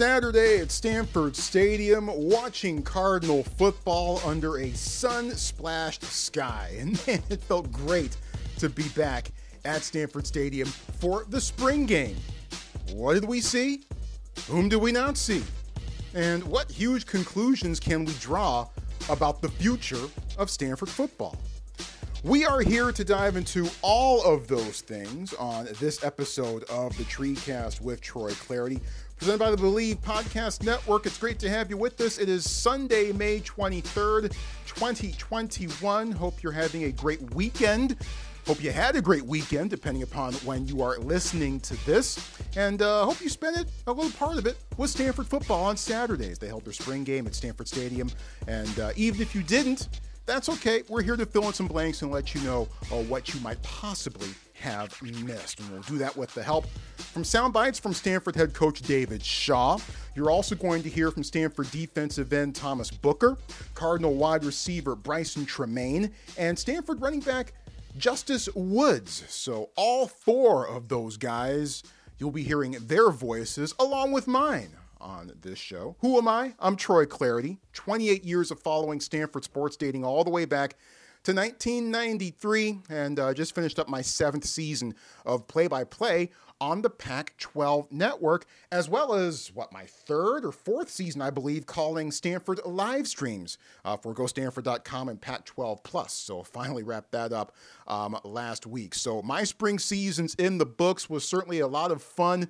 Saturday at Stanford Stadium, watching Cardinal football under a sun splashed sky. And man, it felt great to be back at Stanford Stadium for the spring game. What did we see? Whom did we not see? And what huge conclusions can we draw about the future of Stanford football? We are here to dive into all of those things on this episode of the Treecast with Troy Clardy, presented by the Believe Podcast Network. It's great to have you with us. It is Sunday, May 23rd, 2021. Hope you're having a great weekend. Hope you had a great weekend, depending upon when you are listening to this. And uh, hope you spent it, a little part of it, with Stanford football on Saturdays. They held their spring game at Stanford Stadium. And uh, even if you didn't, that's okay. We're here to fill in some blanks and let you know uh, what you might possibly have missed. And we'll do that with the help from sound bites from Stanford head coach David Shaw. You're also going to hear from Stanford defensive end Thomas Booker, Cardinal wide receiver Brycen Tremayne, and Stanford running back Justus Woods. So, all four of those guys, you'll be hearing their voices along with mine on this show. Who am I? I'm Troy Clardy, 28 years of following Stanford sports dating all the way back to 1993 and uh, just finished up my seventh season of play by play on the Pac 12 network, as well as what my third or fourth season, I believe, calling Stanford live streams uh, for GoStanford.com and Pac 12 Plus. So finally wrapped that up um, last week. So my spring seasons in the books was certainly a lot of fun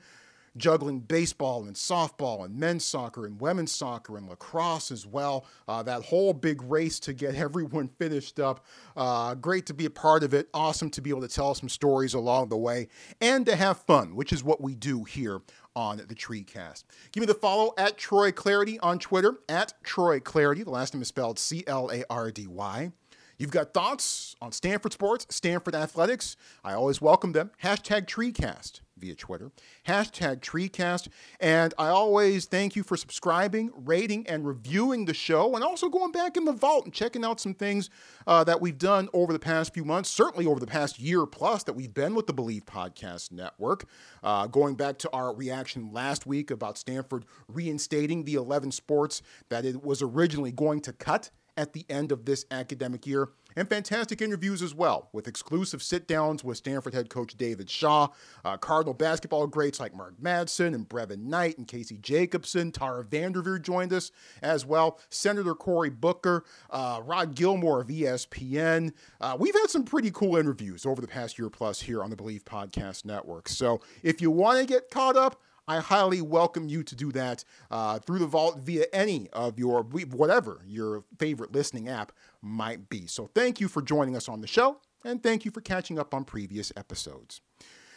juggling baseball and softball and men's soccer and women's soccer and lacrosse as well. Uh, that whole big race to get everyone finished up. Uh, great to be a part of it. Awesome to be able to tell some stories along the way and to have fun, which is what we do here on the Treecast. Give me the follow at Troy Clardy on Twitter, at Troy Clardy. The last name is spelled C L A R D Y. You've got thoughts on Stanford sports, Stanford athletics. I always welcome them. Hashtag Treecast via Twitter. Hashtag Treecast. And I always thank you for subscribing, rating, and reviewing the show, and also going back in the vault and checking out some things uh, that we've done over the past few months, certainly over the past year plus that we've been with the Believe Podcast Network. Uh, going back to our reaction last week about Stanford reinstating the 11 sports that it was originally going to cut at the end of this academic year. And fantastic interviews as well, with exclusive sit downs with Stanford head coach David Shaw, uh, Cardinal basketball greats like Mark Madsen and Brevin Knight and Casey Jacobsen. Tara Vanderveer joined us as well. Senator Cory Booker, uh, Rod Gilmore of ESPN. Uh, we've had some pretty cool interviews over the past year plus here on the Believe Podcast Network. So if you want to get caught up, I highly welcome you to do that uh, through the vault via any of your, whatever your favorite listening app might be. So thank you for joining us on the show, and thank you for catching up on previous episodes.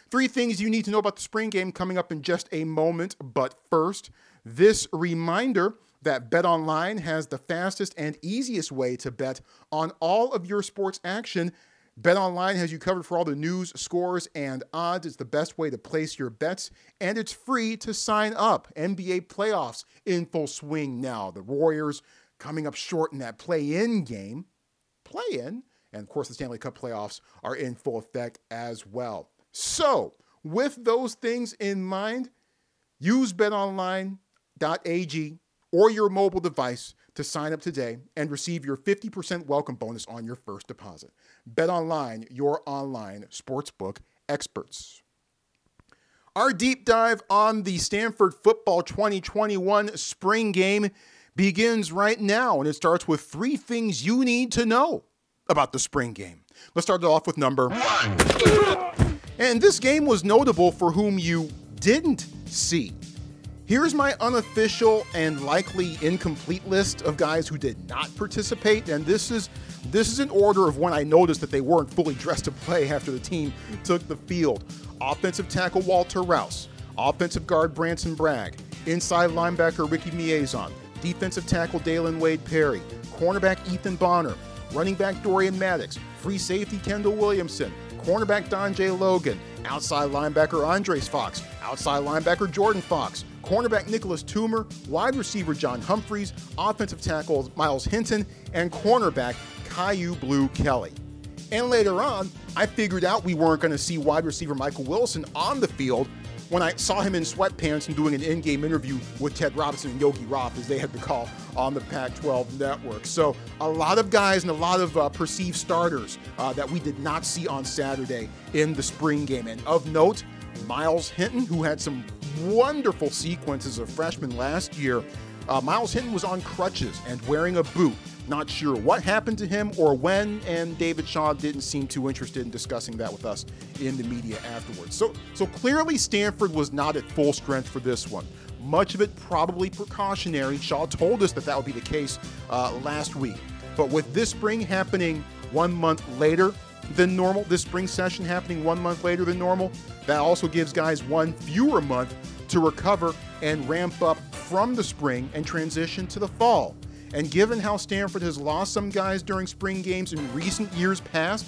Three things you need to know about the spring game coming up in just a moment, but first, this reminder that BetOnline has the fastest and easiest way to bet on all of your sports action BetOnline has you covered for all the news, scores, and odds. It's the best way to place your bets, and it's free to sign up. NBA playoffs in full swing now. The Warriors coming up short in that play in game. Play in. And of course, the Stanley Cup playoffs are in full effect as well. So, with those things in mind, use betonline.ag or your mobile device to sign up today and receive your 50% welcome bonus on your first deposit. Bet online, your online sportsbook experts. Our deep dive on the Stanford Football 2021 spring game begins right now, and it starts with three things you need to know about the spring game. Let's start it off with number one. And this game was notable for whom you didn't see. Here's my unofficial and likely incomplete list of guys who did not participate, and this is this is in order of when I noticed that they weren't fully dressed to play after the team took the field. Offensive tackle Walter Rouse, offensive guard Branson Bragg, inside linebacker Ricky Miezan, defensive tackle Dalyn Wade Perry, cornerback Ethan Bonner, running back Dorian Maddox, free safety Kendall Williamson, cornerback Donjae Logan, outside linebacker Andres Fox, outside linebacker Jordan Fox, cornerback Nicholas Toomer, wide receiver John Humphreys, offensive tackle Myles Hinton, and cornerback Kyu Blue Kelly. And later on, I figured out we weren't going to see wide receiver Michael Wilson on the field when I saw him in sweatpants and doing an in-game interview with Ted Robinson and Yogi Roth, as they had the call on the Pac-12 network. So a lot of guys and a lot of uh, perceived starters uh, that we did not see on Saturday in the spring game. And of note, Myles Hinton, who had some wonderful sequences of freshman last year. Uh, Myles Hinton was on crutches and wearing a boot. Not sure what happened to him or when, and David Shaw didn't seem too interested in discussing that with us in the media afterwards. So, so clearly Stanford was not at full strength for this one. Much of it probably precautionary. Shaw told us that that would be the case uh, last week. But with this spring happening one month later than normal, this spring session happening one month later than normal, that also gives guys one fewer month to recover and ramp up from the spring and transition to the fall. And given how Stanford has lost some guys during spring games in recent years past,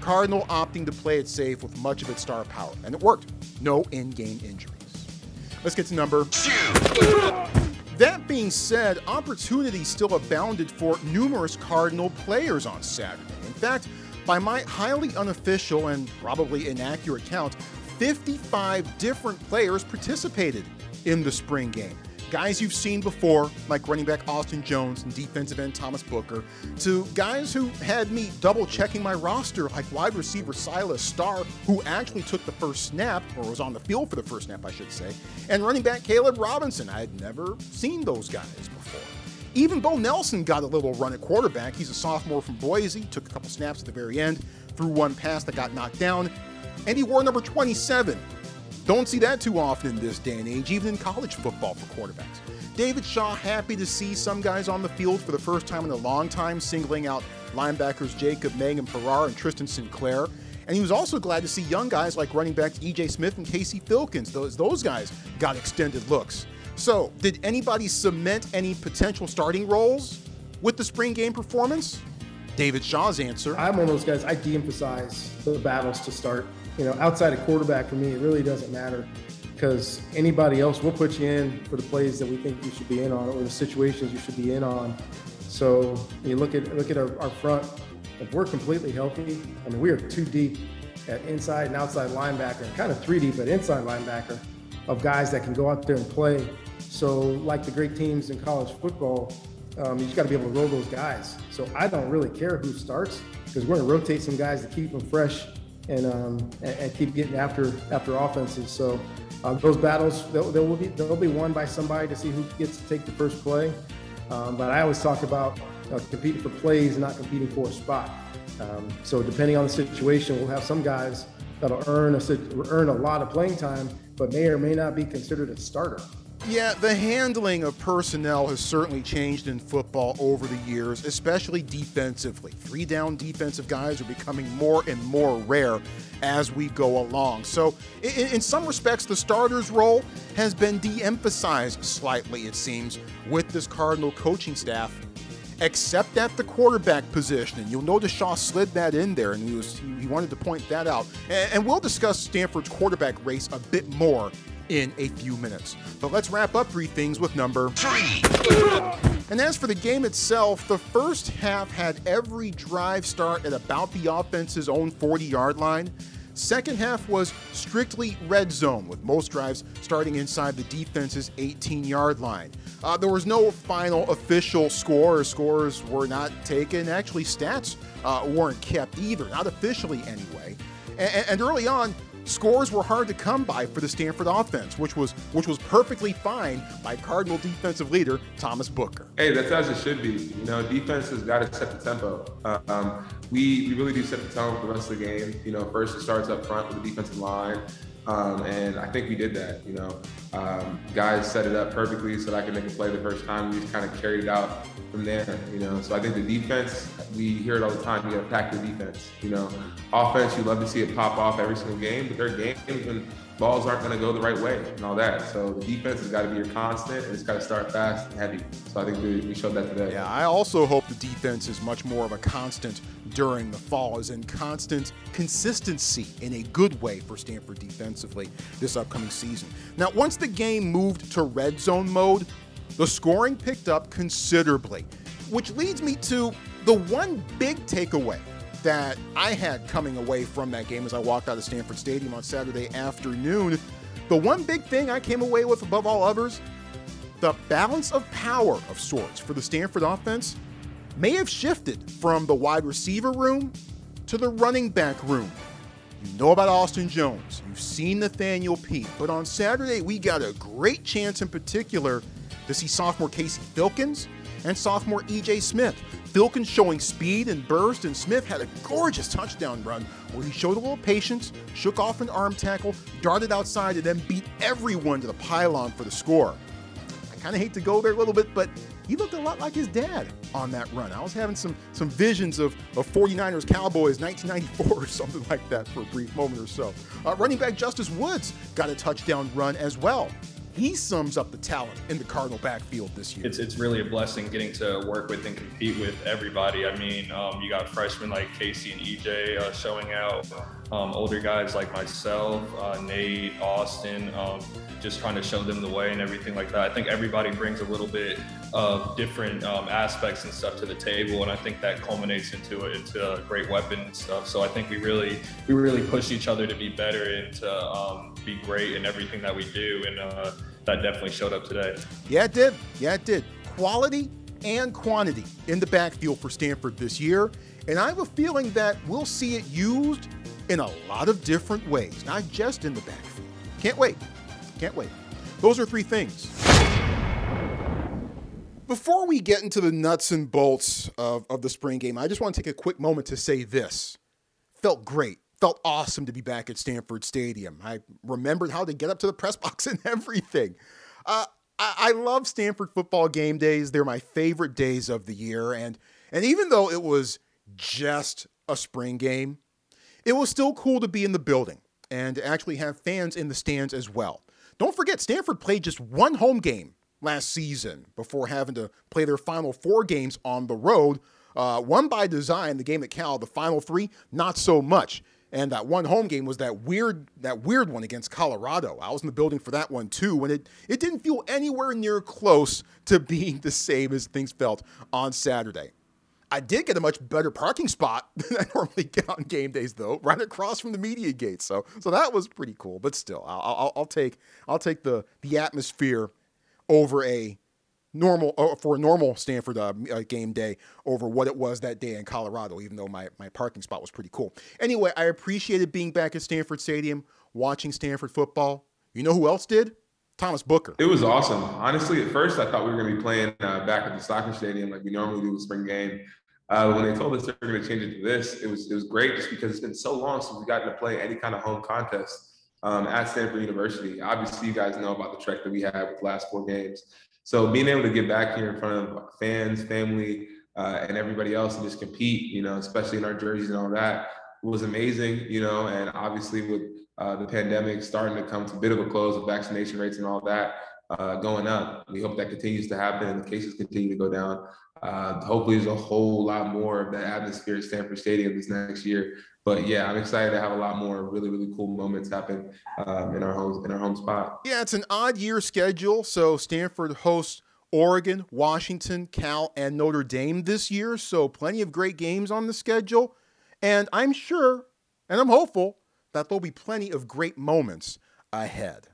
Cardinal opting to play it safe with much of its star power. And it worked. No in game injuries. Let's get to number two. That being said, opportunity still abounded for numerous Cardinal players on Saturday. In fact, by my highly unofficial and probably inaccurate count, 55 different players participated in the spring game. Guys you've seen before, like running back Austin Jones and defensive end Thomas Booker, to guys who had me double checking my roster, like wide receiver Silas Starr, who actually took the first snap, or was on the field for the first snap, I should say, and running back Caleb Robinson. I had never seen those guys before. Even Bo Nelson got a little run at quarterback. He's a sophomore from Boise, took a couple snaps at the very end, threw one pass that got knocked down, and he wore number 27. Don't see that too often in this day and age, even in college football for quarterbacks. David Shaw happy to see some guys on the field for the first time in a long time, singling out linebackers Jacob Mangum Farrar and Tristan Sinclair. And he was also glad to see young guys like running backs E.J. Smith and Casey Filkins. Those, those guys got extended looks. So, did anybody cement any potential starting roles with the spring game performance? David Shaw's answer. I'm one of those guys, I de emphasize the battles to start you know, outside of quarterback for me, it really doesn't matter because anybody else will put you in for the plays that we think you should be in on or the situations you should be in on. So you look at look at our, our front. If we're completely healthy, I mean we are too deep at inside and outside linebacker, kind of three deep at inside linebacker of guys that can go out there and play. So like the great teams in college football, um, you just got to be able to roll those guys. So I don't really care who starts because we're going to rotate some guys to keep them fresh and um, and, and, keep getting after after offenses. So uh, those battles they'll, they'll, be they'll be won by somebody to see who gets to take the first play. Um, but I always talk about uh, competing for plays and not competing for a spot. Um, so depending on the situation, we'll have some guys that'll earn a earn a lot of playing time, but may or may not be considered a starter. Yeah, the handling of personnel has certainly changed in football over the years, especially defensively. Three down defensive guys are becoming more and more rare as we go along. So, in, in some respects, the starter's role has been de emphasized slightly, it seems, with this Cardinal coaching staff except at the quarterback position. And you'll notice Shaw slid that in there, and he, was, he wanted to point that out. And, and we'll discuss Stanford's quarterback race a bit more in a few minutes. But let's wrap up three things with number three. And as for the game itself, the first half had every drive start at about the offense's own 40 yard line. Second half was strictly red zone, with most drives starting inside the defense's 18 yard line. Uh, there was no final official score, scores were not taken. Actually, stats uh, weren't kept either, not officially anyway. And, and early on, Scores were hard to come by for the Stanford offense, which was which was perfectly fine by Cardinal defensive leader Thomas Booker. Hey, that's as it should be. You know, defense has got to set the tempo. Uh, um, we we really do set the tone for the rest of the game. You know, first it starts up front with the defensive line. Um, and I think we did that. You know, um, guys set it up perfectly so that I could make a play the first time. We just kind of carried it out from there. You know, so I think the defense, we hear it all the time. You got to pack the defense. You know, offense, you love to see it pop off every single game, but there are games when balls aren't going to go the right way and all that. So the defense has got to be your constant, and it's got to start fast and heavy. So I think we, we showed that today. Yeah, I also hope the defense is much more of a constant during the fall, as in constant consistency in a good way for Stanford defensively this upcoming season. Now, once the game moved to red zone mode, the scoring picked up considerably, which leads me to the one big takeaway that I had coming away from that game as I walked out of Stanford Stadium on Saturday afternoon The one big thing I came away with above all others the balance of power of sorts for the Stanford offense may have shifted from the wide receiver room to the running back room. You know about Austin Jones, you've seen Nathaniel Peat, but on Saturday we got a great chance in particular to see sophomore Casey Filkins and sophomore EJ Smith. Filkins showing speed and burst, and Smith had a gorgeous touchdown run where he showed a little patience, shook off an arm tackle, darted outside, and then beat everyone to the pylon for the score I kind of hate to go there a little bit, but he looked a lot like his dad on that run. I was having some some visions of, of 49ers Cowboys 1994 or something like that for a brief moment or so. Uh, running back Justus Woods got a touchdown run as well he sums up the talent in the Cardinal backfield this year. It's, it's really a blessing getting to work with and compete with everybody. I mean, um, you got freshmen like Casey and EJ uh, showing out, um, older guys like myself, uh, Nate, Austin, um, just trying to show them the way and everything like that. I think everybody brings a little bit of different um, aspects and stuff to the table, and I think that culminates into a, into a great weapon and stuff. So I think we really we really push each other to be better and to um, be great in everything that we do, and uh, that definitely showed up today. Yeah, it did. Yeah, it did. Quality and quantity in the backfield for Stanford this year, and I have a feeling that we'll see it used in a lot of different ways, not just in the backfield. Can't wait. Can't wait. Those are three things. Before we get into the nuts and bolts of, of the spring game, I just want to take a quick moment to say this. Felt great. Felt awesome to be back at Stanford Stadium. I remembered how to get up to the press box and everything. Uh, I, I love Stanford football game days. They're my favorite days of the year. And, and even though it was just a spring game, it was still cool to be in the building and actually have fans in the stands as well. Don't forget, Stanford played just one home game last season before having to play their final four games on the road. Uh, one by design, the game at Cal, the final three, not so much. And that one home game was that weird, that weird one against Colorado. I was in the building for that one too, and it it didn't feel anywhere near close to being the same as things felt on Saturday. I did get a much better parking spot than I normally get on game days, though, right across from the media gate. So, so that was pretty cool. But still, I'll, I'll, I'll take I'll take the the atmosphere over a normal uh, for a normal Stanford uh, uh, game day over what it was that day in Colorado, even though my, my parking spot was pretty cool. Anyway, I appreciated being back at Stanford Stadium, watching Stanford football. You know who else did? Thomas Booker. It was awesome. Honestly, at first I thought we were going to be playing uh, back at the soccer stadium like we normally do the spring game. Uh, when they told us they were going to change it to this, it was it was great just because it's been so long since we got to play any kind of home contest um, at Stanford University. Obviously, you guys know about the trek that we had with the last four games. So being able to get back here in front of fans, family, uh, and everybody else and just compete, you know, especially in our jerseys and all that, was amazing. You know, and obviously with uh, the pandemic starting to come to a bit of a close with vaccination rates and all that uh, going up, we hope that continues to happen and the cases continue to go down. Uh, hopefully, there's a whole lot more of that atmosphere at Stanford Stadium this next year but yeah, I'm excited to have a lot more really really cool moments happen um, in our home in our home spot. Yeah, it's an odd year schedule, so Stanford hosts Oregon, Washington, Cal, and Notre Dame this year, so plenty of great games on the schedule, and I'm sure and I'm hopeful that there'll be plenty of great moments ahead.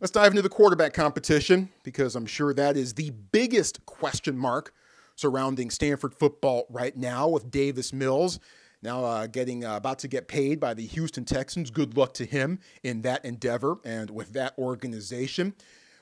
Let's dive into the quarterback competition because I'm sure that is the biggest question mark surrounding Stanford football right now with Davis Mills now uh, getting uh, about to get paid by the Houston Texans. Good luck to him in that endeavor and with that organization.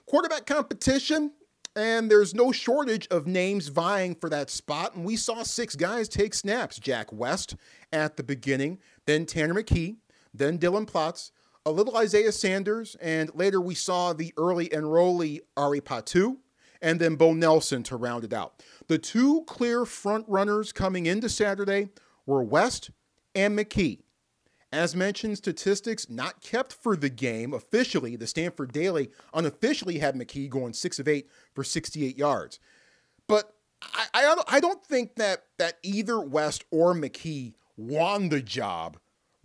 Quarterback competition, and there's no shortage of names vying for that spot. And we saw six guys take snaps Jack West at the beginning, then Tanner McKee, then Dylan Platts, a little Isaiah Sanders, and later we saw the early enrollee Ari Patu, and then Bo Nelson to round it out. The two clear front runners coming into Saturday were West and McKee. As mentioned, statistics not kept for the game officially. The Stanford Daily unofficially had McKee going six of eight for 68 yards. But I, I, I don't think that, that either West or McKee won the job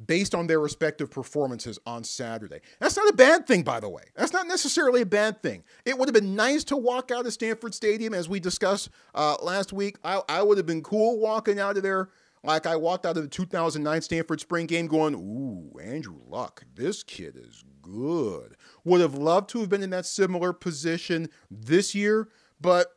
based on their respective performances on Saturday. That's not a bad thing, by the way. That's not necessarily a bad thing. It would have been nice to walk out of Stanford Stadium, as we discussed uh, last week. I, I would have been cool walking out of there like I walked out of the 2009 Stanford spring game going, ooh, Andrew Luck, this kid is good. Would have loved to have been in that similar position this year, but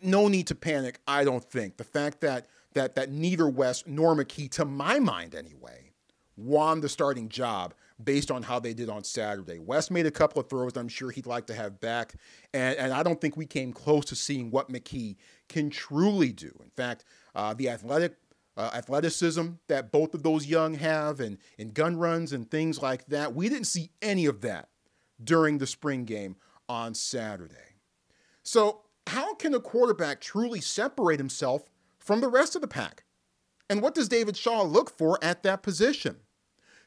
no need to panic, I don't think. The fact that that that neither West nor McKee, to my mind anyway, won the starting job based on how they did on Saturday. West made a couple of throws I'm sure he'd like to have back, and, and I don't think we came close to seeing what McKee can truly do. In fact, uh, the athletic uh, athleticism that both of those young have and, and gun runs and things like that, we didn't see any of that during the spring game on Saturday. So, how can a quarterback truly separate himself from the rest of the pack? And what does David Shaw look for at that position?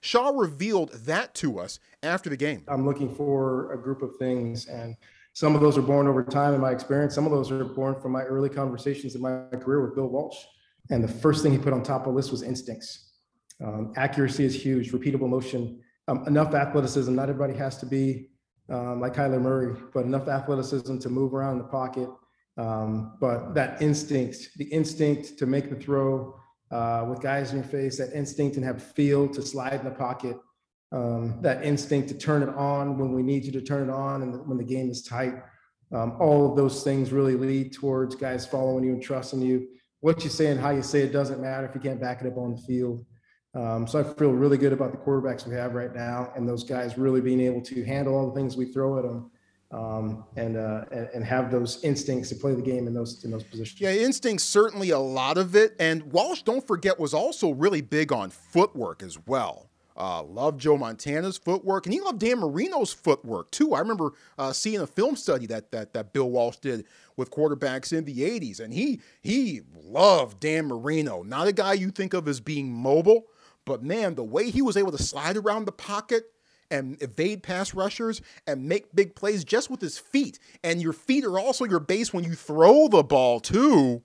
Shaw revealed that to us after the game. I'm looking for a group of things, and some of those are born over time in my experience. Some of those are born from my early conversations in my career with Bill Walsh. And the first thing he put on top of the list was instincts. Um, accuracy is huge, repeatable motion, um, enough athleticism. Not everybody has to be um, like Kyler Murray, but enough athleticism to move around the pocket. Um, but that instinct, the instinct to make the throw uh, with guys in your face, that instinct and have feel to slide in the pocket, um, that instinct to turn it on when we need you to turn it on and when the game is tight. Um, all of those things really lead towards guys following you and trusting you what you say and how you say it doesn't matter if you can't back it up on the field. Um, so I feel really good about the quarterbacks we have right now, and those guys really being able to handle all the things we throw at them, um, and, uh, and, and have those instincts to play the game in those in those positions. Yeah, instincts certainly a lot of it, and Walsh, don't forget, was also really big on footwork as well. Uh, loved Joe Montana's footwork, and he loved Dan Marino's footwork too. I remember uh, seeing a film study that that that Bill Walsh did with quarterbacks in the '80s, and he he loved Dan Marino. Not a guy you think of as being mobile, but man, the way he was able to slide around the pocket and evade pass rushers and make big plays just with his feet, and your feet are also your base when you throw the ball too.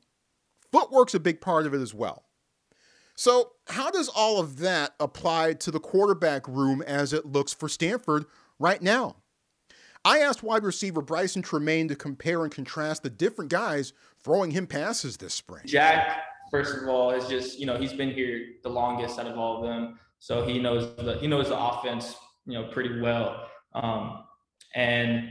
Footwork's a big part of it as well. So, how does all of that apply to the quarterback room as it looks for Stanford right now? I asked wide receiver Brycen Tremayne to compare and contrast the different guys throwing him passes this spring. Jack, first of all, is just you know he's been here the longest out of all of them, so he knows the he knows the offense you know pretty well, um, and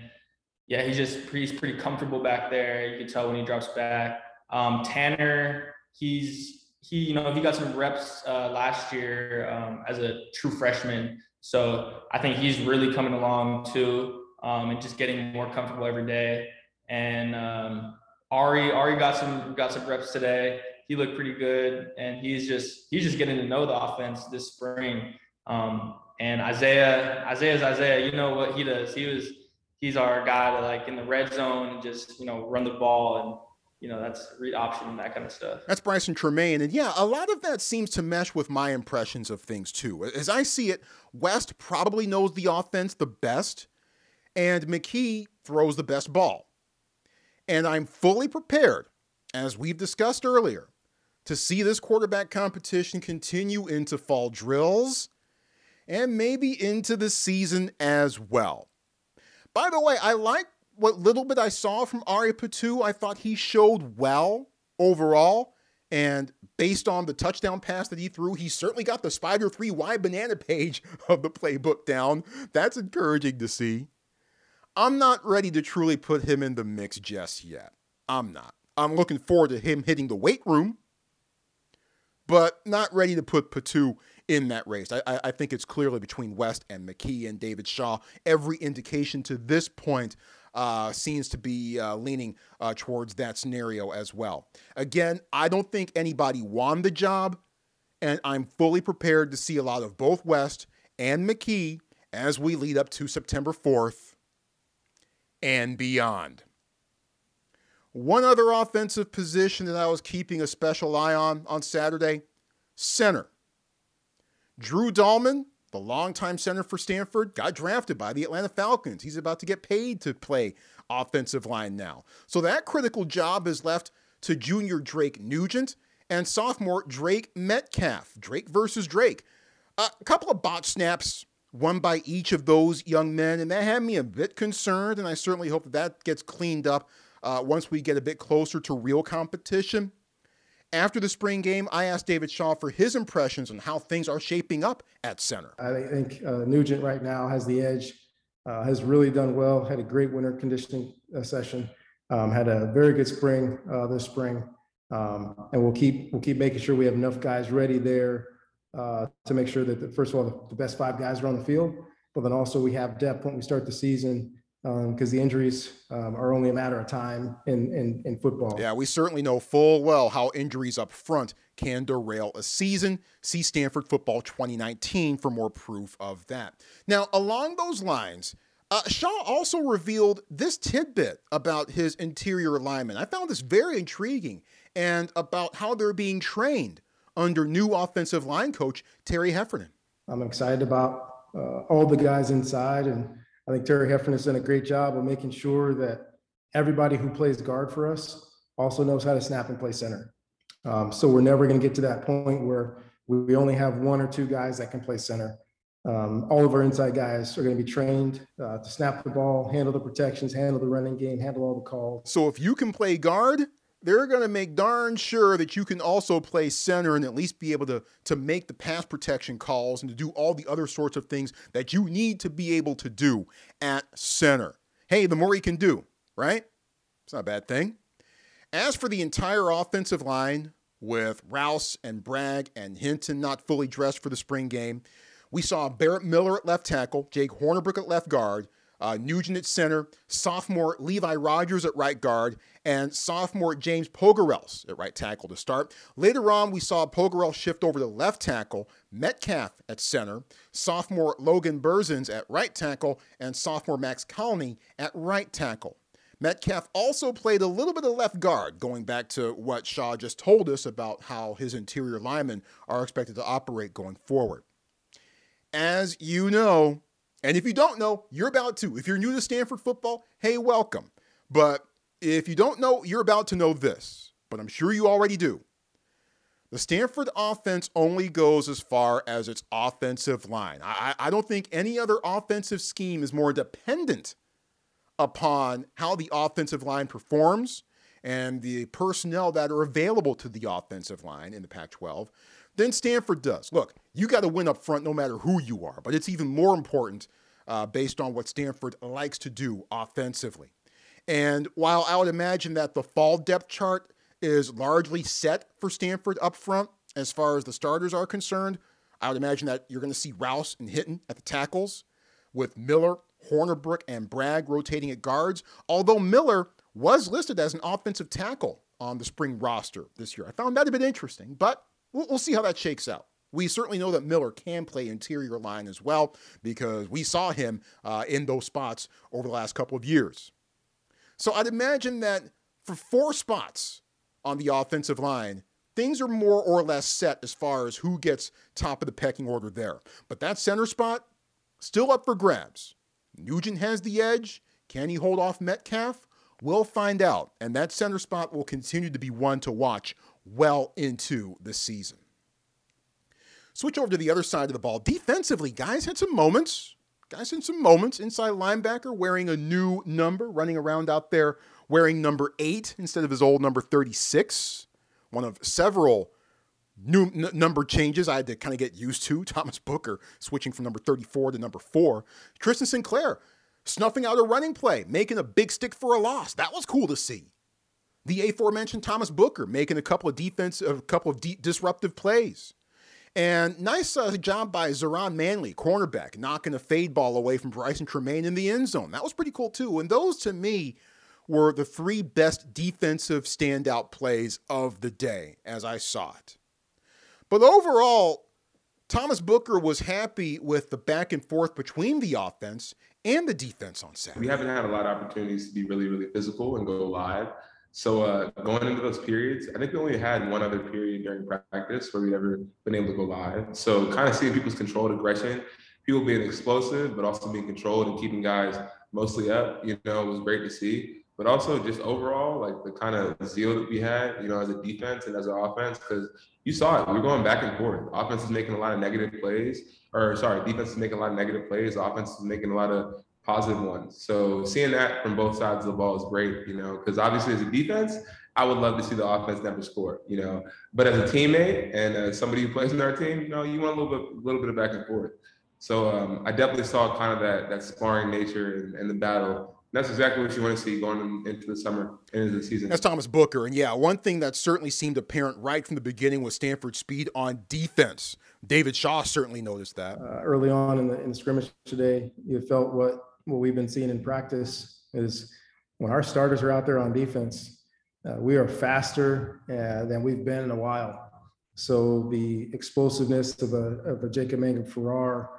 yeah, he's just he's pretty comfortable back there. You can tell when he drops back. Um, Tanner, he's he, you know, he got some reps uh, last year um, as a true freshman. So I think he's really coming along too, um, and just getting more comfortable every day. And um, Ari, Ari got some got some reps today. He looked pretty good, and he's just he's just getting to know the offense this spring. Um, and Isaiah, Isaiah's Isaiah. You know what he does? He was he's our guy to like in the red zone and just you know run the ball and you know, that's read option and that kind of stuff. That's Brycen Tremayne. And yeah, a lot of that seems to mesh with my impressions of things too. As I see it, West probably knows the offense the best, and McKee throws the best ball. And I'm fully prepared, as we've discussed earlier, to see this quarterback competition continue into fall drills and maybe into the season as well. By the way, I like what little bit I saw from Ari Patu, I thought he showed well overall. And based on the touchdown pass that he threw, he certainly got the Spider 3 wide banana page of the playbook down. That's encouraging to see. I'm not ready to truly put him in the mix just yet. I'm not. I'm looking forward to him hitting the weight room, but not ready to put Patu in that race. I, I, think it's clearly between West and McKee and David Shaw. Every indication to this point uh, seems to be uh, leaning uh, towards that scenario as well. Again, I don't think anybody won the job, and I'm fully prepared to see a lot of both West and McKee as we lead up to September 4th and beyond. One other offensive position that I was keeping a special eye on on Saturday center. Drew Dalman the longtime center for Stanford, got drafted by the Atlanta Falcons. He's about to get paid to play offensive line now. So that critical job is left to junior Drake Nugent and sophomore Drake Metcalf. Drake versus Drake. a couple of bot snaps, one by each of those young men, and that had me a bit concerned. And I certainly hope that that gets cleaned up uh, once we get a bit closer to real competition. After the spring game, I asked David Shaw for his impressions on how things are shaping up at center. I think uh, Nugent right now has the edge, uh, has really done well, had a great winter conditioning uh, session, um, had a very good spring uh, this spring. Um, and we'll keep we'll keep making sure we have enough guys ready there uh, to make sure that the, first of all the, the, best five guys are on the field, but then also we have depth when we start the season because um, the injuries um, are only a matter of time in, in, in football. Yeah, we certainly know full well how injuries up front can derail a season. See Stanford Football 2019 for more proof of that. Now, along those lines, uh, Shaw also revealed this tidbit about his interior linemen. I found this very intriguing and about how they're being trained under new offensive line coach Terry Heffernan. I'm excited about uh, all the guys inside, and I think Terry Heffernan has done a great job of making sure that everybody who plays guard for us also knows how to snap and play center. Um, so we're never going to get to that point where we only have one or two guys that can play center. Um, all of our inside guys are going to be trained uh, to snap the ball, handle the protections, handle the running game, handle all the calls. So if you can play guard, they're going to make darn sure that you can also play center and at least be able to, to make the pass protection calls and to do all the other sorts of things that you need to be able to do at center. Hey, the more you can do, right? It's not a bad thing. As for the entire offensive line, with Rouse and Bragg and Hinton not fully dressed for the spring game, we saw Barrett Miller at left tackle, Jake Hornibrook at left guard, uh, Nugent at center, sophomore Levi Rogers at right guard, and sophomore James Pogorelc at right tackle to start. Later on, we saw Pogorelc shift over to left tackle, Metcalf at center, sophomore Logan Berzins at right tackle, and sophomore Max Colony at right tackle. Metcalf also played a little bit of left guard, going back to what Shaw just told us about how his interior linemen are expected to operate going forward. As you know, and if you don't know, you're about to. If you're new to Stanford football, hey, welcome. But if you don't know, you're about to know this. But I'm sure you already do. The Stanford offense only goes as far as its offensive line. I, I don't think any other offensive scheme is more dependent upon how the offensive line performs and the personnel that are available to the offensive line in the Pac 12 than Stanford does. Look, you got to win up front no matter who you are, but it's even more important uh, based on what Stanford likes to do offensively. And while I would imagine that the fall depth chart is largely set for Stanford up front as far as the starters are concerned, I would imagine that you're going to see Rouse and Hinton at the tackles with Miller, Hornibrook, and Bragg rotating at guards, although Miller was listed as an offensive tackle on the spring roster this year. I found that a bit interesting, but we'll, we'll see how that shakes out. We certainly know that Miller can play interior line as well because we saw him uh, in those spots over the last couple of years. So I'd imagine that for four spots on the offensive line, things are more or less set as far as who gets top of the pecking order there. But that center spot, still up for grabs. Nugent has the edge. Can he hold off Metcalf? We'll find out. And that center spot will continue to be one to watch well into the season. Switch over to the other side of the ball. Defensively, guys had some moments. Guys had some moments. Inside linebacker wearing a new number, running around out there wearing number eight instead of his old number 36. One of several new n- number changes I had to kind of get used to. Thomas Booker switching from number 34 to number four. Tristan Sinclair snuffing out a running play, making a big stick for a loss. That was cool to see the aforementioned Thomas Booker making a couple of defense, a couple of disruptive plays. And nice uh, job by Zahran Manley, cornerback, knocking a fade ball away from Brycen Tremayne in the end zone. That was pretty cool too. And those to me were the three best defensive standout plays of the day as I saw it. But overall, Thomas Booker was happy with the back and forth between the offense and the defense on Saturday. We haven't had a lot of opportunities to be really, really physical and go live. So uh, going into those periods, I think we only had one other period during practice where we'd ever been able to go live. So kind of seeing people's controlled aggression, people being explosive, but also being controlled and keeping guys mostly up, you know, was great to see. But also just overall, like the kind of zeal that we had, you know, as a defense and as an offense, because you saw it, we were going back and forth. Offense is making a lot of negative plays, or sorry, defense is making a lot of negative plays. Offense is making a lot of positive ones. So seeing that from both sides of the ball is great, you know, because obviously as a defense, I would love to see the offense never score, you know. But as a teammate and uh, somebody who plays in our team, you know, you want a little bit, a little bit of back and forth. So um, I definitely saw kind of that that sparring nature and, and the battle that's exactly what you want to see going into the summer and into the season. That's Thomas Booker. And yeah, one thing that certainly seemed apparent right from the beginning was Stanford's speed on defense. David Shaw certainly noticed that. Uh, early on in the, in the scrimmage today, you felt what, what we've been seeing in practice is when our starters are out there on defense, uh, we are faster uh, than we've been in a while. So the explosiveness of a, of a Jacob Mangum Farrar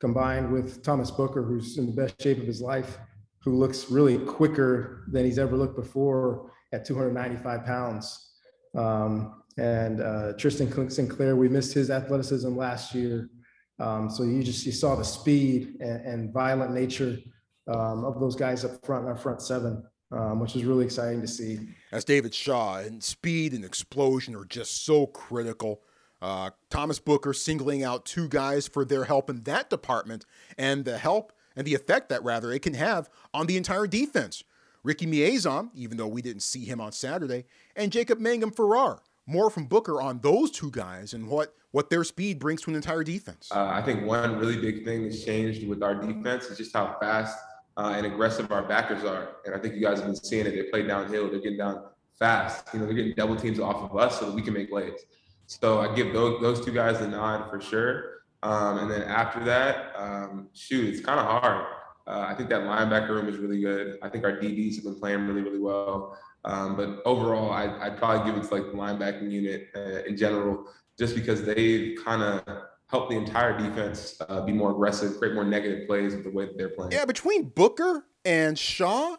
combined with Thomas Booker, who's in the best shape of his life, who looks really quicker than he's ever looked before at 295 pounds. Um, and uh, Tristan Sinclair, we missed his athleticism last year. Um, so you just you saw the speed and, and violent nature um, of those guys up front in our front seven, um, which is really exciting to see. As David Shaw and speed and explosion are just so critical. Uh, Thomas Booker singling out two guys for their help in that department and the help and the effect that rather it can have on the entire defense. Ricky Miezan, even though we didn't see him on Saturday, and Jacob Mangum Farrar. More from Booker on those two guys and what what their speed brings to an entire defense. Uh, I think one really big thing that's changed with our defense is just how fast uh, and aggressive our backers are. And I think you guys have been seeing it. They play downhill. They're getting down fast. You know, they're getting double teams off of us so that we can make plays. So I give those, those two guys the nod for sure. Um, and then after that, um, shoot, it's kind of hard. Uh, I think that linebacker room is really good. I think our DBs have been playing really, really well. Um, but overall, I, would probably give it to like the linebacking unit uh, in general, just because they've kind of helped the entire defense uh, be more aggressive, create more negative plays with the way that they're playing. Yeah, between Booker and Shaw,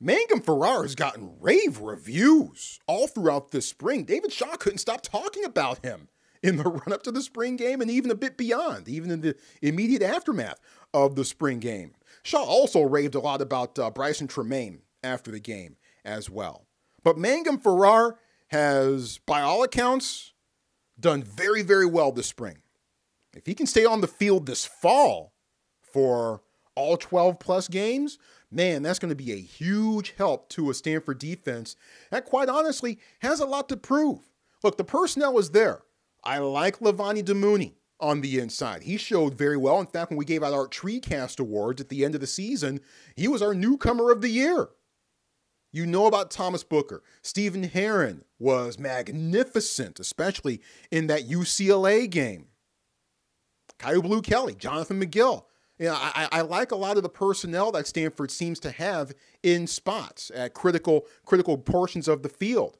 Mangum Farrar has gotten rave reviews all throughout this spring. David Shaw couldn't stop talking about him in the run up to the spring game and even a bit beyond, even in the immediate aftermath of the spring game. Shaw also raved a lot about uh, Brycen Tremayne after the game as well. But Mangum Farrar has, by all accounts, done very, very well this spring. If he can stay on the field this fall for all 12 plus games, man, that's going to be a huge help to a Stanford defense that, quite honestly, has a lot to prove. Look, the personnel is there. I like Levani Damuni on the inside. He showed very well. In fact, when we gave out our TreeCast awards at the end of the season, he was our newcomer of the year. You know about Thomas Booker. Stephen Herron was magnificent, especially in that UCLA game. Kyu Blue Kelly, Jonathan McGill. You know, I, I like a lot of the personnel that Stanford seems to have in spots at critical critical portions of the field.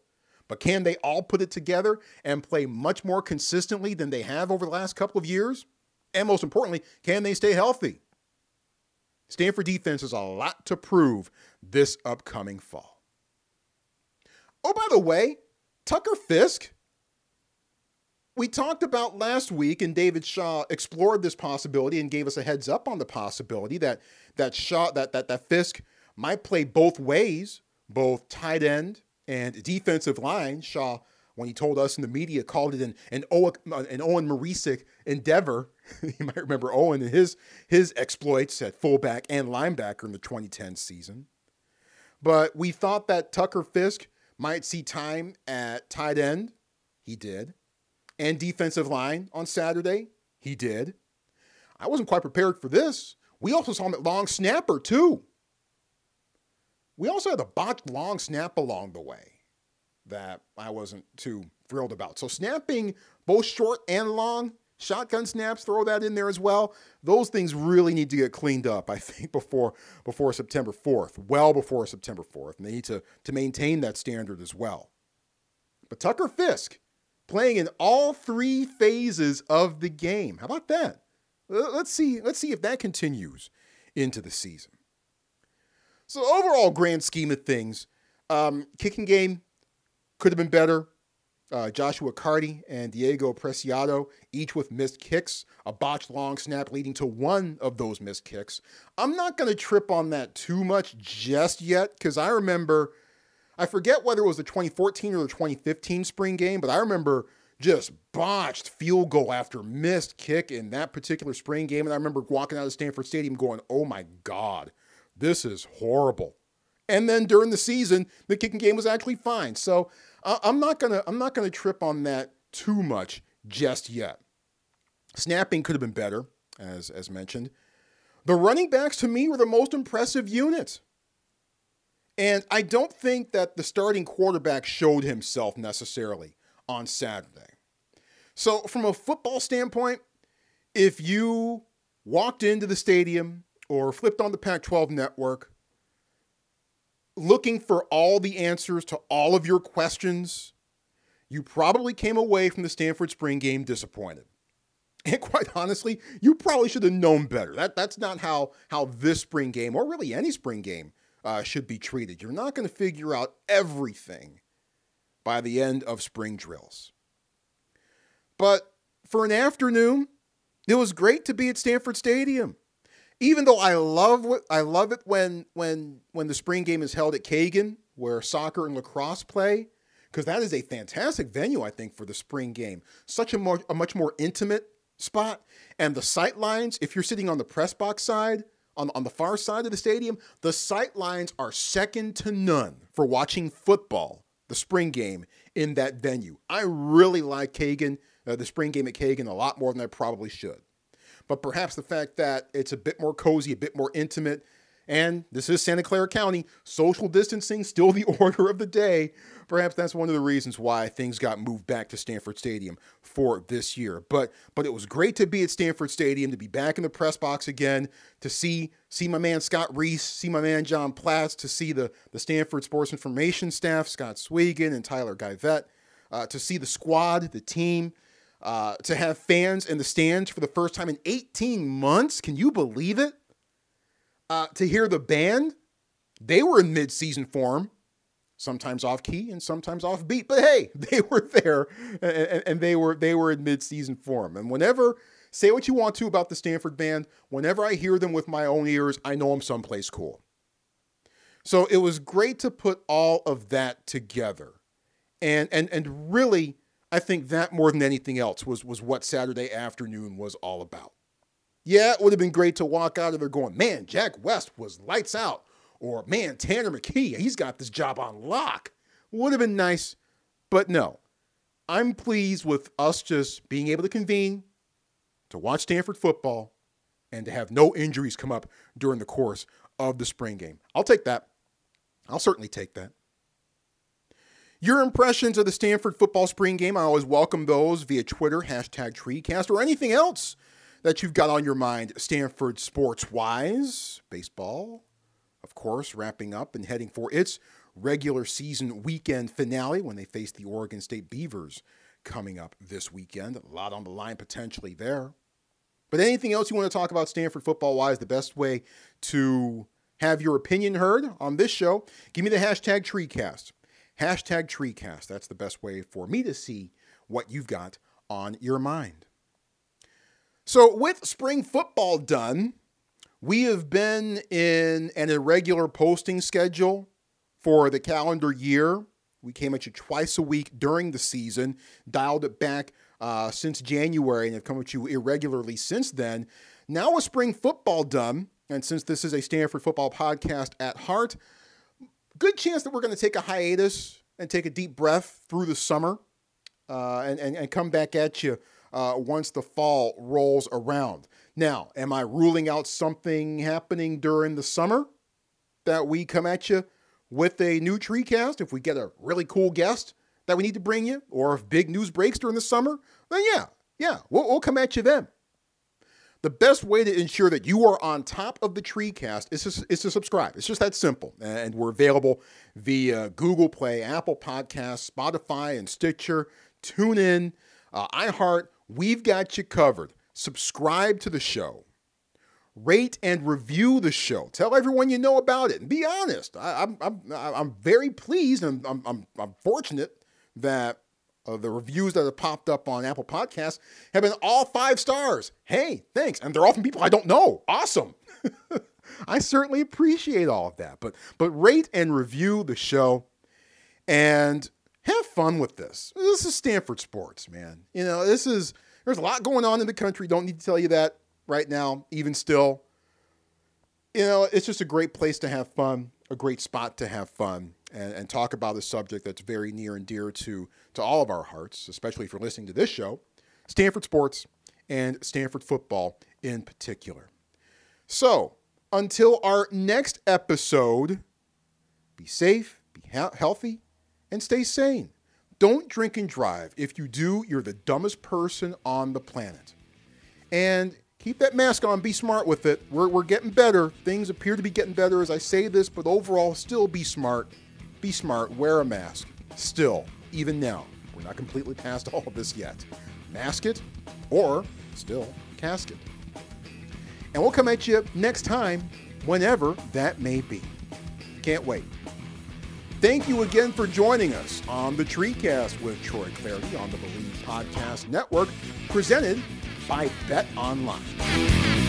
But can they all put it together and play much more consistently than they have over the last couple of years? And most importantly, can they stay healthy? Stanford defense has a lot to prove this upcoming fall. Oh, by the way, Tucker Fisk, we talked about last week, and David Shaw explored this possibility and gave us a heads up on the possibility that that Shaw that that, that Fisk might play both ways, both tight end and defensive line, Shaw, when he told us in the media, called it an an Owen, an Owen Marecic endeavor. you might remember Owen and his his exploits at fullback and linebacker in the 2010 season. But we thought that Tucker Fisk might see time at tight end. He did. And defensive line on Saturday. He did. I wasn't quite prepared for this. We also saw him at long snapper, too. We also had a botched long snap along the way that I wasn't too thrilled about. So snapping both short and long, shotgun snaps, throw that in there as well. Those things really need to get cleaned up, I think, before before September 4th, well before September 4th. And they need to, to maintain that standard as well. But Tucker Fisk playing in all three phases of the game. How about that? Let's see, let's see if that continues into the season. So overall, grand scheme of things, um, kicking game could have been better. Uh, Joshua Karty and Diego Preciado, each with missed kicks, a botched long snap leading to one of those missed kicks. I'm not going to trip on that too much just yet because I remember, I forget whether it was the 2014 or the 2015 spring game, but I remember just botched field goal after missed kick in that particular spring game. And I remember walking out of Stanford Stadium going, oh my God, this is horrible. And then during the season, the kicking game was actually fine. So uh, I'm not gonna I'm not gonna trip on that too much just yet. Snapping could have been better, as as mentioned. The running backs to me were the most impressive unit. And I don't think that the starting quarterback showed himself necessarily on Saturday. So, from a football standpoint, if you walked into the stadium or flipped on the Pac 12 network looking for all the answers to all of your questions, you probably came away from the Stanford spring game disappointed. And quite honestly, you probably should have known better. That, that's not how, how this spring game, or really any spring game, uh, should be treated. You're not going to figure out everything by the end of spring drills. But for an afternoon, it was great to be at Stanford Stadium. Even though I love I love it when when when the spring game is held at Cagan, where soccer and lacrosse play, because that is a fantastic venue, I think, for the spring game. Such a more a much more intimate spot. And the sight lines, if you're sitting on the press box side, on, on the far side of the stadium, the sight lines are second to none for watching football, the spring game in that venue. I really like Cagan, uh, the spring game at Cagan, a lot more than I probably should. But perhaps the fact that it's a bit more cozy, a bit more intimate, and this is Santa Clara County, social distancing still the order of the day. Perhaps that's one of the reasons why things got moved back to Stanford Stadium for this year. But but it was great to be at Stanford Stadium, to be back in the press box again, to see see my man Scott Reese, see my man John Platts, to see the, the Stanford Sports Information staff, Scott Swegan and Tyler Guyvet, uh, to see the squad, the team, uh, to have fans in the stands for the first time in 18 months. Can you believe it? uh, to hear the band. They were in mid-season form, sometimes off key and sometimes off beat, but hey, they were there and, and they were they were in mid-season form. And whenever say what you want to about the Stanford band, whenever I hear them with my own ears, I know I'm someplace cool. So it was great to put all of that together. And and and really, I think that more than anything else was was what Saturday afternoon was all about. Yeah, it would have been great to walk out of there going, man, Jack West was lights out. Or, man, Tanner McKee, he's got this job on lock. Would have been nice, but no. I'm pleased with us just being able to convene, to watch Stanford football, and to have no injuries come up during the course of the spring game. I'll take that. I'll certainly take that. Your impressions of the Stanford football spring game, I always welcome those via Twitter, hashtag TreeCast, or anything else that you've got on your mind Stanford sports wise. Baseball, of course, wrapping up and heading for its regular season weekend finale when they face the Oregon State Beavers coming up this weekend. A lot on the line potentially there. But anything else you want to talk about Stanford football wise, the best way to have your opinion heard on this show, give me the hashtag TreeCast. Hashtag TreeCast. That's the best way for me to see what you've got on your mind. So, with spring football done, we have been in an irregular posting schedule for the calendar year. We came at you twice a week during the season, dialed it back uh, since January, and have come at you irregularly since then. Now, with spring football done, and since this is a Stanford football podcast at heart, good chance that we're going to take a hiatus and take a deep breath through the summer uh, and, and, and come back at you uh, once the fall rolls around. Now, am I ruling out something happening during the summer that we come at you with a new tree cast? If we get a really cool guest that we need to bring you, or if big news breaks during the summer, then yeah, yeah, we'll, we'll come at you then. The best way to ensure that you are on top of the TreeCast is to, is to subscribe. It's just that simple. And we're available via Google Play, Apple Podcasts, Spotify, and Stitcher. Tune in, uh, iHeart, We've got you covered. Subscribe to the show. Rate and review the show. Tell everyone you know about it and be honest. I, am I'm, I'm, I'm very pleased and I'm, I'm, I'm fortunate that uh, the reviews that have popped up on Apple Podcasts have been all five stars. Hey, thanks. And they're from people I don't know. Awesome. I certainly appreciate all of that. But but rate and review the show and have fun with this. This is Stanford sports, man. You know, this is there's a lot going on in the country. Don't need to tell you that right now, even still. You know, it's just a great place to have fun, a great spot to have fun and, and talk about a subject that's very near and dear to, to all of our hearts, especially if you're listening to this show Stanford sports and Stanford football in particular. So, until our next episode, be safe, be he- healthy, and stay sane. Don't drink and drive. If you do, you're the dumbest person on the planet. And keep that mask on. Be smart with it. We're, we're getting better. Things appear to be getting better as I say this, but overall, still be smart. Be smart. Wear a mask. Still, even now, we're not completely past all of this yet. Mask it, or still, casket. And we'll come at you next time, whenever that may be. Can't wait. Thank you again for joining us on the TreeCast with Troy Clardy on the Believe Podcast Network, presented by Bet Online.